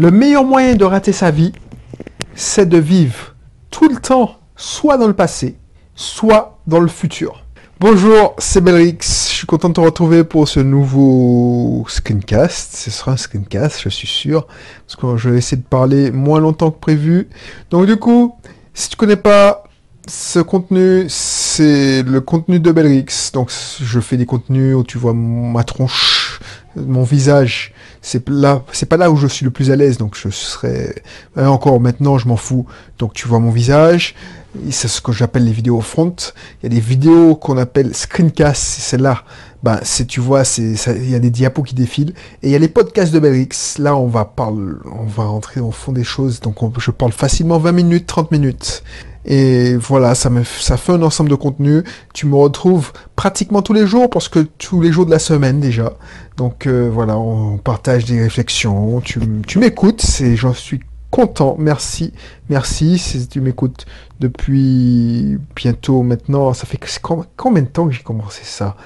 Le meilleur moyen de rater sa vie, c'est de vivre tout le temps, soit dans le passé, soit dans le futur. Bonjour, c'est Belrix. Je suis content de te retrouver pour ce nouveau screencast. Ce sera un screencast, je suis sûr, parce que je vais essayer de parler moins longtemps que prévu. Donc du coup, si tu connais pas ce contenu, c'est le contenu de Belrix. Donc je fais des contenus où tu vois ma tronche, mon visage c'est là, c'est pas là où je suis le plus à l'aise, donc je serais encore maintenant, je m'en fous. Donc tu vois mon visage, c'est ce que j'appelle les vidéos front. Il y a des vidéos qu'on appelle screencast, c'est celle-là. Ben, c'est, tu vois, c'est, il y a des diapos qui défilent. Et il y a les podcasts de Belrix. Là, on va parler, on va entrer au fond des choses. Donc, je parle facilement 20 minutes, 30 minutes. Et voilà, ça, me, ça fait un ensemble de contenu. Tu me retrouves pratiquement tous les jours, parce que tous les jours de la semaine déjà. Donc euh, voilà, on partage des réflexions, tu, tu m'écoutes, et j'en suis content. Merci, merci. Si tu m'écoutes depuis bientôt maintenant, ça fait combien de temps que j'ai commencé ça?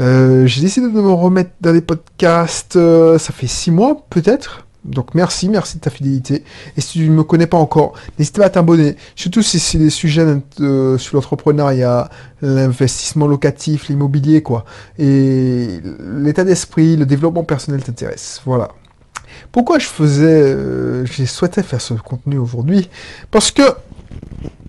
Euh, J'ai décidé de me remettre dans les podcasts, euh, ça fait six mois peut-être? Donc merci, merci de ta fidélité. Et si tu ne me connais pas encore, n'hésite pas à t'abonner. Surtout si c'est des sujets euh, sur l'entrepreneuriat, l'investissement locatif, l'immobilier, quoi. Et l'état d'esprit, le développement personnel t'intéresse. Voilà. Pourquoi je faisais, euh, j'ai souhaité faire ce contenu aujourd'hui? Parce que,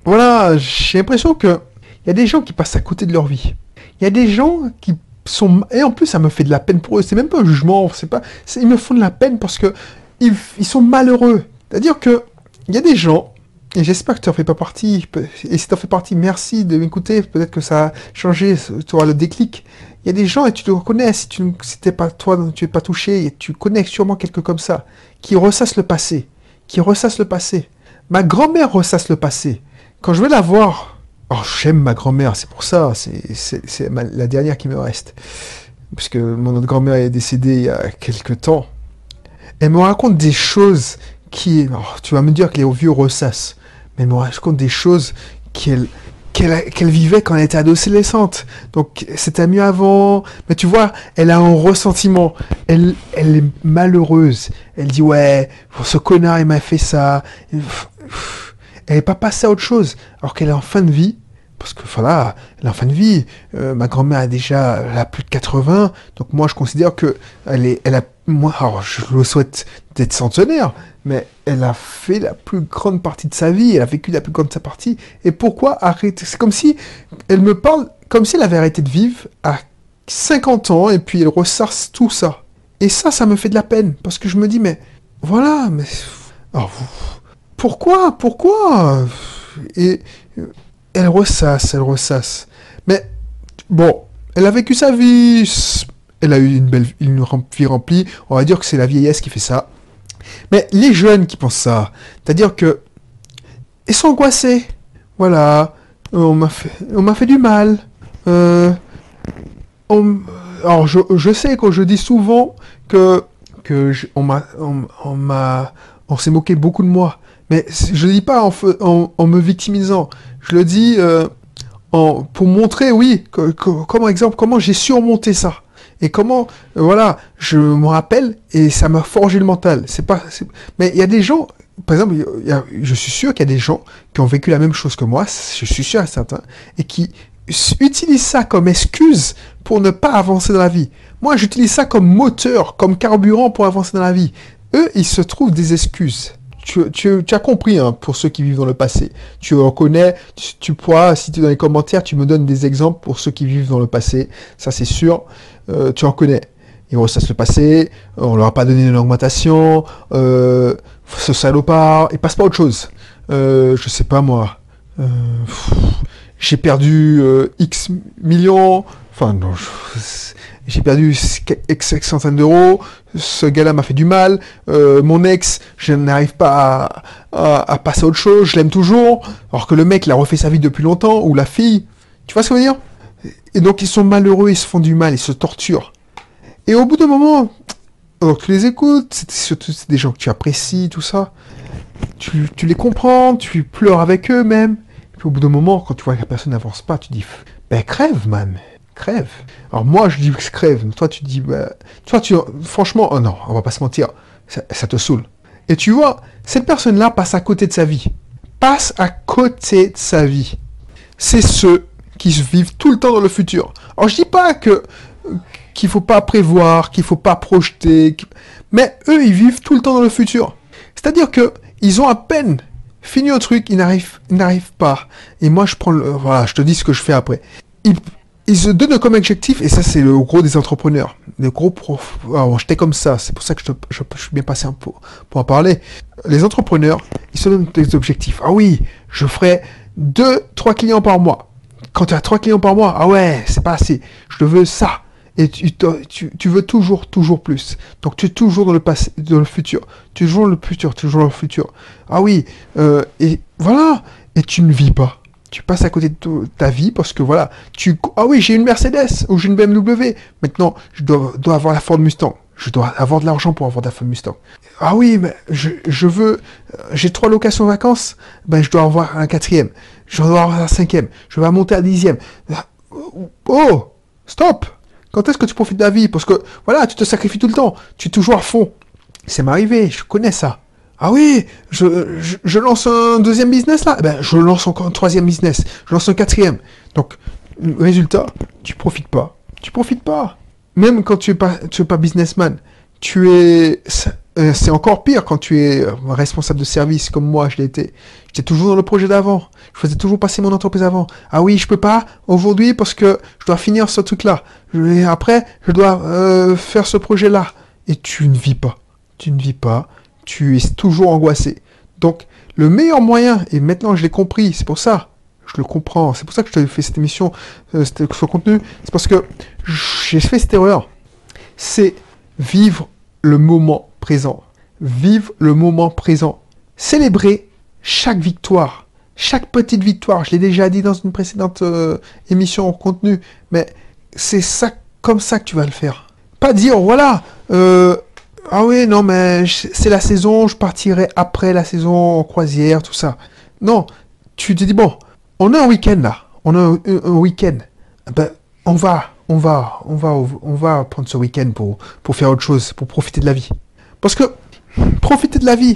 voilà, j'ai l'impression que il y a des gens qui passent à côté de leur vie. Il y a des gens qui sont et en plus ça me fait de la peine pour eux. C'est même pas un jugement, c'est pas, ils me font de la peine parce que ils, sont malheureux. C'est-à-dire que il y a des gens et j'espère que tu en fais pas partie. Et si tu en fais partie, merci de m'écouter. Peut-être que ça a changé, tu auras le déclic. Il y a des gens, et tu te reconnais, si tu n'es pas toi, tu n'es pas touché, et tu connais sûrement quelqu'un comme ça, qui ressasse le passé. Qui ressasse le passé. Ma grand-mère ressasse le passé. Quand je vais la voir, oh, j'aime ma grand-mère, c'est pour ça, c'est la dernière qui me reste. Puisque mon autre grand-mère est décédée il y a quelques temps. Elle me raconte des choses qui... Oh, tu vas me dire que les vieux ressassent mais elle me raconte des choses qu'elle qu'elle vivait quand elle était adolescente. Donc c'était mieux avant. Mais tu vois, elle a un ressentiment. Elle, elle est malheureuse. Elle dit ouais, ce connard il m'a fait ça. Elle n'est pas passée à autre chose. Alors qu'elle est en fin de vie. Parce que voilà, elle est en fin de vie. Euh, ma grand-mère a déjà elle plus de 80. Donc moi je considère que elle est, elle a, moi, alors je le souhaite d'être centenaire mais elle a fait la plus grande partie de sa vie, elle a vécu la plus grande de sa partie. Et pourquoi arrêter? C'est comme si elle me parle comme si elle avait arrêté de vivre à 50 ans et puis elle ressasse tout ça. Et ça, ça me fait de la peine parce que je me dis, mais voilà, mais oh, pourquoi, pourquoi? Et elle ressasse, elle ressasse. Mais bon, elle a vécu sa vie, elle a eu une belle une vie remplie. On va dire que c'est la vieillesse qui fait ça. Mais les jeunes qui pensent ça, c'est-à-dire que ils sont angoissés. Voilà, on m'a fait, on m'a fait du mal. Euh, alors je, sais que je dis souvent que que on m'a on, m'a on s'est moqué beaucoup de moi, mais je ne dis pas en, en, me victimisant. Je le dis euh, pour montrer, oui, comme exemple, comment j'ai surmonté ça et comment, euh, voilà, je me rappelle et ça m'a forgé le mental. C'est pas, mais il y a des gens, par exemple, je suis sûr qu'il y a des gens qui ont vécu la même chose que moi, je suis sûr à certains, et qui utilisent ça comme excuse pour ne pas avancer dans la vie. Moi, j'utilise ça comme moteur, comme carburant pour avancer dans la vie. Eux, ils se trouvent des excuses. Tu, as compris, hein, pour ceux qui vivent dans le passé. Tu reconnais, tu, tu pourras, si tu es dans les commentaires, tu me donnes des exemples pour ceux qui vivent dans le passé. Ça, c'est sûr. Euh, tu en connais. Ils ressassent le passé, on leur a pas donné une augmentation, euh, ce salopard, il passe pas autre chose. Euh, je sais pas moi. Euh, j'ai perdu X millions, enfin non, j'ai perdu X centaines d'euros, ce gars-là m'a fait du mal, mon ex, je n'arrive pas à, passer à autre chose, je l'aime toujours, alors que le mec, il a refait sa vie depuis longtemps, ou la fille, tu vois ce que je veux dire? Et donc ils sont malheureux, ils se font du mal, ils se torturent. Et au bout d'un moment, alors tu les écoutes, c'est surtout des gens que tu apprécies, tout ça. Tu, les comprends, tu pleures avec eux même. Et puis au bout d'un moment, quand tu vois que la personne n'avance pas, tu dis, ben crève, man, crève. Alors moi, je dis crève. Toi, tu dis, bah, toi, tu, franchement, oh non, on va pas se mentir, ça, te saoule. Et tu vois, cette personne-là passe à côté de sa vie. Passe à côté de sa vie. C'est ceux qui vivent tout le temps dans le futur. Alors je dis pas que qu'il faut pas prévoir, qu'il faut pas projeter, mais eux ils vivent tout le temps dans le futur. C'est-à-dire que ils ont à peine fini un truc, ils n'arrivent, n'arrivent pas. Et moi je prends le, voilà, je te dis ce que je fais après. Ils, ils se donnent comme objectif, et ça c'est le gros des entrepreneurs, le gros prof. Alors j'étais comme ça, c'est pour ça que je, je, suis bien passé un peu pour en parler. Les entrepreneurs, ils se donnent des objectifs. Ah oui, je ferai deux, trois clients par mois. Quand tu as trois clients par mois, ah ouais, c'est pas assez. Je veux ça. Et tu, tu, tu, veux toujours, toujours plus. Donc tu es toujours dans le passé, dans le futur. Toujours le futur, toujours le futur. Ah oui, euh, et voilà. Et tu ne vis pas. Tu passes à côté de ta vie parce que voilà, tu ah oui, j'ai une Mercedes ou j'ai une BMW. Maintenant, je dois, avoir la Ford Mustang. Je dois avoir de l'argent pour avoir de la Ford Mustang. Ah oui, mais je, veux, j'ai trois locations vacances. Ben, je dois avoir un quatrième. Je dois avoir un cinquième. Je vais monter à dixième. Oh, stop. Quand est-ce que tu profites de la vie? Parce que voilà, tu te sacrifies tout le temps. Tu es toujours à fond. C'est m'arrivé. Je connais ça. Ah oui, je, je, lance un deuxième business là? Eh ben, je lance encore un troisième business. Je lance un quatrième. Donc, résultat, tu profites pas. Tu profites pas. Même quand tu es pas, tu es pas businessman, tu es, euh, c'est encore pire quand tu es responsable de service comme moi, je été. J'étais toujours dans le projet d'avant. Je faisais toujours passer mon entreprise avant. Ah oui, je peux pas aujourd'hui parce que je dois finir ce truc-là. Après, je dois euh, faire ce projet-là. Et tu ne vis pas. Tu ne vis pas. Tu es toujours angoissé. Donc, le meilleur moyen, et maintenant je l'ai compris, c'est pour ça, je le comprends, c'est pour ça que je t'ai fait cette émission, euh, ce contenu, c'est parce que j'ai fait cette erreur. C'est vivre le moment présent. Vivre le moment présent. Célébrer chaque victoire. Chaque petite victoire. Je l'ai déjà dit dans une précédente euh, émission en contenu. Mais c'est ça, comme ça que tu vas le faire. Pas dire, voilà, euh, ah oui, non, mais c'est la saison, je partirai après la saison en croisière, tout ça. Non, tu te dis, bon, on a un week-end là. On a un, un week-end. Ben, on va, on va, on va, on va prendre ce week-end pour, pour faire autre chose, pour profiter de la vie. Parce que profiter de la vie.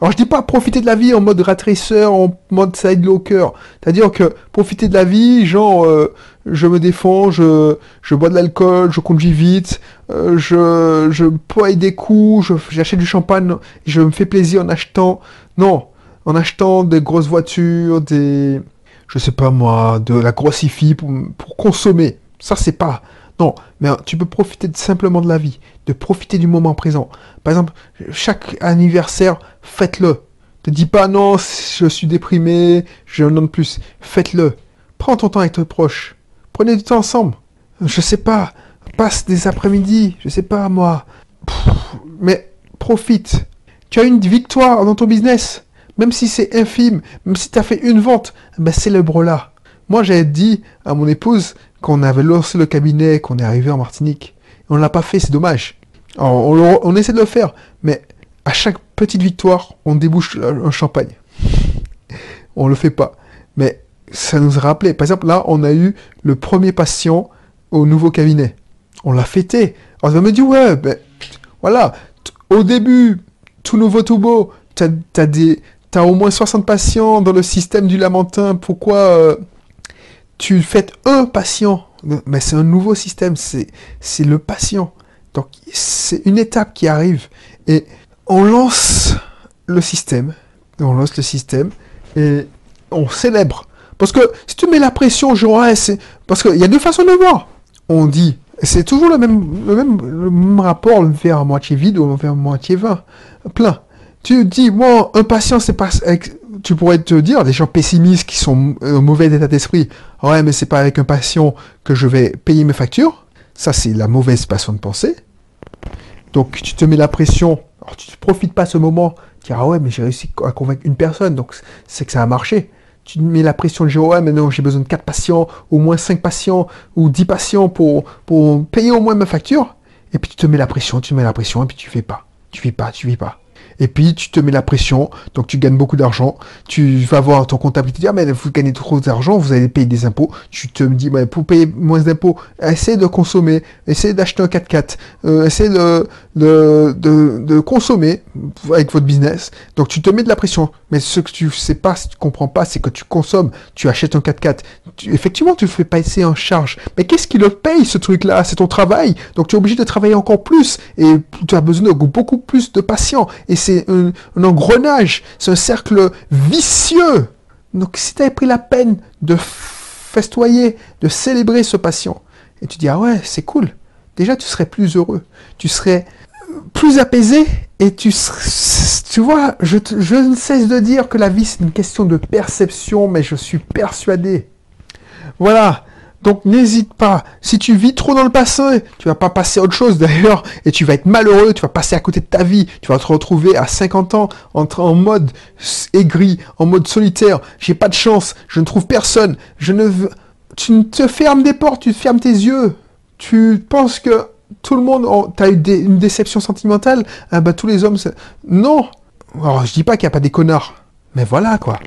Alors je dis pas profiter de la vie en mode ratresseur, en mode side locker. C'est-à-dire que profiter de la vie, genre euh, je me défends, je, bois de l'alcool, je conduis vite, euh, je, je des coups, j'achète du champagne, je me fais plaisir en achetant. Non, en achetant des grosses voitures, des, je sais pas moi, de la grosse pour, pour consommer. Ça c'est pas. Non, mais tu peux profiter simplement de la vie, de profiter du moment présent. Par exemple, chaque anniversaire, faites-le. Ne dis pas non, je suis déprimé, je n'en ai plus. Faites-le. Prends ton temps avec tes proches. Prenez du temps ensemble. Je sais pas. Passe des après-midi, je sais pas moi. mais profite. Tu as une victoire dans ton business. Même si c'est infime, même si tu as fait une vente, ben célèbre-la. Moi, j'ai dit à mon épouse, qu'on avait lancé le cabinet, qu'on est arrivé en Martinique. On ne l'a pas fait, c'est dommage. on, essaie de le faire, mais à chaque petite victoire, on débouche un champagne. on le fait pas. Mais ça nous a rappelé. Par exemple, là, on a eu le premier patient au nouveau cabinet. On l'a fêté. On me dit, ouais, ben, voilà, au début, tout nouveau, tout beau, t'as au moins 60 patients dans le système du Lamentin. Pourquoi... Euh, tu fais un patient, mais c'est un nouveau système, c'est le patient. Donc c'est une étape qui arrive et on lance le système, on lance le système et on célèbre. Parce que si tu mets la pression, genre, c'est parce qu'il y a deux façons de voir. On dit, c'est toujours le même, le même, le même rapport, le verre à moitié vide ou le verre à moitié vin, plein. Tu dis, moi, un patient, c'est pas, tu pourrais te dire, des gens pessimistes qui sont au mauvais état d'esprit, ouais, mais c'est pas avec un patient que je vais payer mes factures. Ça, c'est la mauvaise façon de penser. Donc, tu te mets la pression, alors tu ne profites pas ce moment, tu dis, ah ouais, mais j'ai réussi à convaincre une personne, donc c'est que ça a marché. Tu te mets la pression de dire, ouais, mais non, j'ai besoin de 4 patients, au moins 5 patients, ou 10 patients pour, pour payer au moins ma facture. Et puis tu te mets la pression, tu te mets la pression, et puis tu fais pas. Tu fais pas, tu fais pas. Et puis tu te mets la pression, donc tu gagnes beaucoup d'argent. Tu vas voir ton comptable qui te dit ah mais vous gagnez trop d'argent, vous allez payer des impôts. Tu te dis bah, pour payer moins d'impôts, essaie de consommer, essaie d'acheter un 4x4, euh, essaie de, de, de, de, consommer avec votre business. Donc tu te mets de la pression. Mais ce que tu sais pas, si tu comprends pas, c'est que tu consommes, tu achètes un 4x4. Effectivement, tu ne fais pas essayer en charge. Mais qu'est-ce qui le paye ce truc-là? C'est ton travail. Donc tu es obligé de travailler encore plus et tu as besoin de beaucoup plus de patients. Et c'est un, engrenage, c'est un cercle vicieux. Donc si tu avais pris la peine de festoyer, de célébrer ce patient, et tu dis, ah ouais, c'est cool, déjà tu serais plus heureux, tu serais plus apaisé, et tu, tu vois, je ne cesse de dire que la vie c'est une question de perception, mais je suis persuadé. Voilà, donc n'hésite pas. Si tu vis trop dans le passé, tu vas pas passer à autre chose d'ailleurs, et tu vas être malheureux, tu vas passer à côté de ta vie, tu vas te retrouver à 50 ans en, mode aigri, en mode solitaire. J'ai pas de chance, je ne trouve personne, je ne veux... Tu ne te fermes des portes, tu te fermes tes yeux. Tu penses que tout le monde, t'as eu une déception sentimentale, ah bah tous les hommes, non. Alors je dis pas qu'il n'y a pas des connards, mais voilà quoi.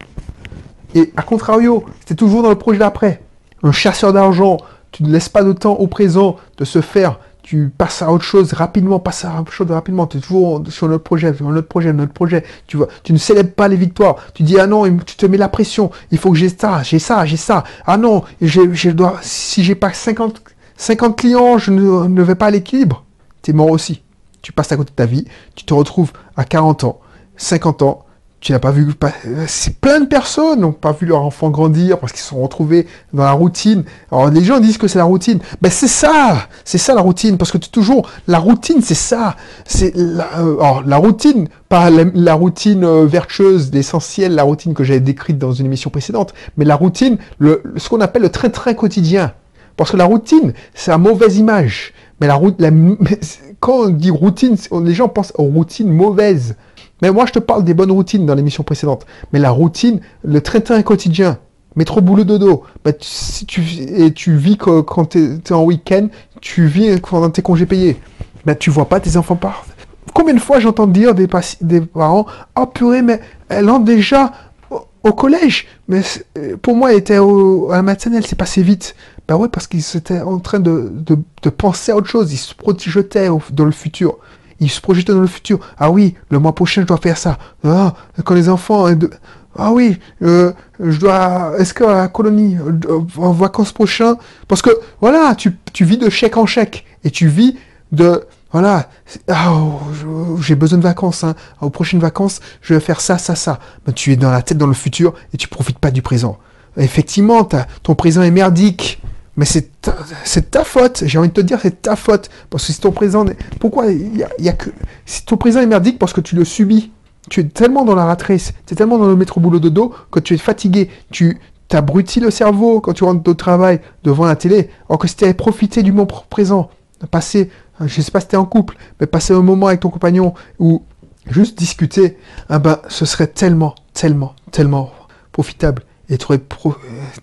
Et à contrario, c'était toujours dans le projet d'après un chasseur d'argent, tu ne laisses pas de temps au présent de se faire, tu passes à autre chose rapidement, passes à autre chose rapidement, tu es toujours sur notre projet, sur notre projet, notre projet, tu vois, tu ne célèbres pas les victoires, tu dis ah non, tu te mets la pression, il faut que j'ai ça, j'ai ça, j'ai ça, ah non, je dois, si j'ai pas 50, 50 clients, je ne, ne vais pas à l'équilibre, tu es mort aussi. Tu passes à côté de ta vie, tu te retrouves à 40 ans, 50 ans, tu n'as pas vu, plein de personnes n'ont pas vu leur enfant grandir parce qu'ils se sont retrouvés dans la routine. Alors les gens disent que c'est la routine, ben c'est ça, c'est ça la routine parce que toujours la routine c'est ça, c'est la, euh, la routine, pas la, routine euh, vertueuse, l'essentiel, la routine que j'avais décrite dans une émission précédente, mais la routine, le, ce qu'on appelle le très très quotidien. Parce que la routine, c'est une mauvaise image. Mais la route, quand on dit routine, les gens pensent aux routines mauvaises. Mais moi, je te parle des bonnes routines dans l'émission précédente. Mais la routine, le train quotidien, métro boulot dodo, bah, si tu, et tu vis quand, tu es, en week-end, tu vis pendant tes congés payés. Bah, tu vois pas tes enfants partir. Combien de fois j'entends dire des, parents, oh purée, mais elle entre déjà au, collège. Mais pour moi, elle était à la maternelle, c'est passé vite. Bah ouais, parce qu'ils étaient en train de, de, de, penser à autre chose, ils se projetaient dans le futur il se projette dans le futur. Ah oui, le mois prochain, je dois faire ça. Ah, quand les enfants... Hein, ah oui, euh, je dois... Est-ce que la colonie, euh, en vacances prochaines... Parce que, voilà, tu, vis de chèque en chèque. Et tu vis de... Voilà, ah, j'ai besoin de vacances. Hein. Aux prochaines vacances, je vais faire ça, ça, ça. Mais tu es dans la tête dans le futur et tu profites pas du présent. Effectivement, ton présent est merdique. Mais c'est ta, faute, j'ai envie de te dire, c'est ta faute. Parce que si ton présent. Pourquoi y a, que. Si ton présent est merdique parce que tu le subis, tu es tellement dans la ratrice, tu es tellement dans le métro boulot de dos que tu es fatigué, tu t'abrutis le cerveau quand tu rentres au travail devant la télé. Alors que si tu avais profité du moment présent, passer, je sais pas si tu es en couple, mais passer un moment avec ton compagnon ou juste discuter, ah ben, ce serait tellement, tellement, tellement profitable. Et tu,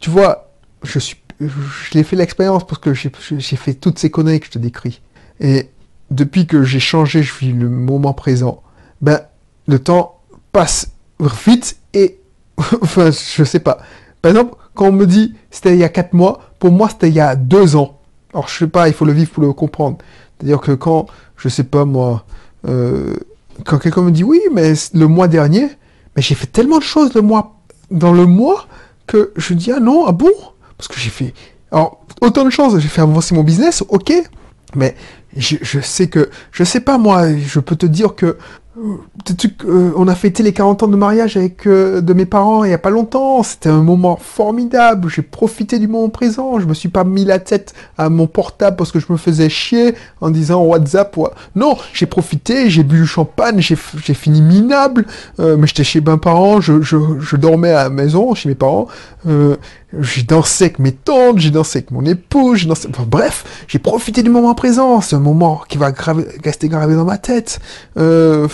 tu vois, je suis je l'ai fait l'expérience parce que j'ai fait toutes ces conneries que je te décris. Et depuis que j'ai changé, je vis le moment présent, ben, le temps passe vite et, enfin, je sais pas. Par exemple, quand on me dit c'était il y a 4 mois, pour moi c'était il y a 2 ans. Alors je sais pas, il faut le vivre pour le comprendre. C'est-à-dire que quand, je sais pas moi, euh, quand quelqu'un me dit oui, mais le mois dernier, mais j'ai fait tellement de choses le mois, dans le mois que je dis ah non, ah bon? Parce que j'ai fait. Alors, autant de choses, j'ai fait avancer mon business, ok, mais je, je, sais que. Je sais pas, moi, je peux te dire que on a fêté les 40 ans de mariage avec euh, de mes parents il y a pas longtemps. C'était un moment formidable. J'ai profité du moment présent. Je me suis pas mis la tête à mon portable parce que je me faisais chier en disant WhatsApp. Non, j'ai profité. J'ai bu du champagne. J'ai fini minable. Euh, mais j'étais chez mes parents. Je, je, je, dormais à la maison chez mes parents. j'ai dansé avec mes tantes. J'ai dansé avec mon épouse. J'ai dansé. Enfin, bref, j'ai profité du moment présent. C'est un moment qui va rester gravé dans ma tête. Euh,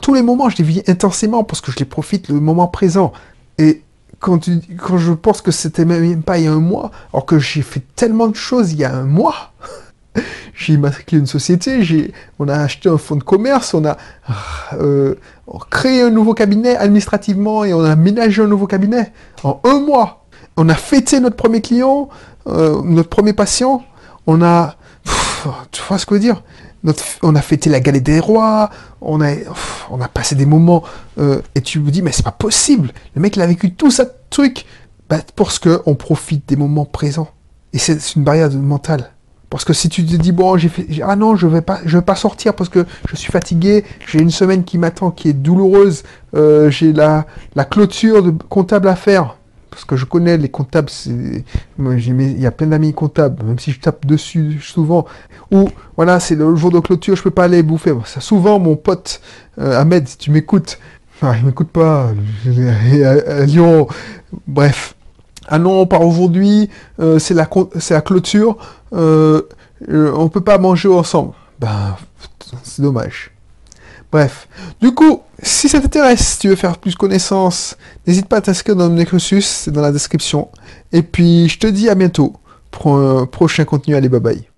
tous les moments, je les vis intensément parce que je les profite le moment présent. Et quand, je pense que c'était même pas il y a un mois, alors que j'ai fait tellement de choses il y a un mois, j'ai immatriculé une société, on a acheté un fonds de commerce, on a euh, créé un nouveau cabinet administrativement et on a aménagé un nouveau cabinet en un mois. On a fêté notre premier client, euh, notre premier patient. On a, tu vois ce que je veux dire? On a fêté la galette des rois. On a, on a passé des moments euh, et tu me dis mais c'est pas possible. Le mec il a vécu tout ça truc bah, parce que on profite des moments présents. Et c'est une barrière mentale. Parce que si tu te dis, bon, j'ai fait, ah non, je vais pas, je vais pas sortir parce que je suis fatigué, j'ai une semaine qui m'attend qui est douloureuse, euh, j'ai la, la clôture de comptable à faire. Parce que je connais les comptables, c'est, il y a plein d'amis comptables, même si je tape dessus souvent. Ou, voilà, c'est le jour de clôture, je peux pas aller bouffer. Ça, souvent, mon pote, euh, Ahmed, si tu m'écoutes, enfin, il m'écoute pas, Lyon, bref, ah non, on part aujourd'hui, euh, c'est la, la clôture, euh, on peut pas manger ensemble. Ben, c'est dommage. Bref. Du coup, si ça t'intéresse, si tu veux faire plus connaissance, n'hésite pas à t'inscrire dans mon cursus, c'est dans la description. Et puis, je te dis à bientôt pour un prochain contenu. Allez, bye bye.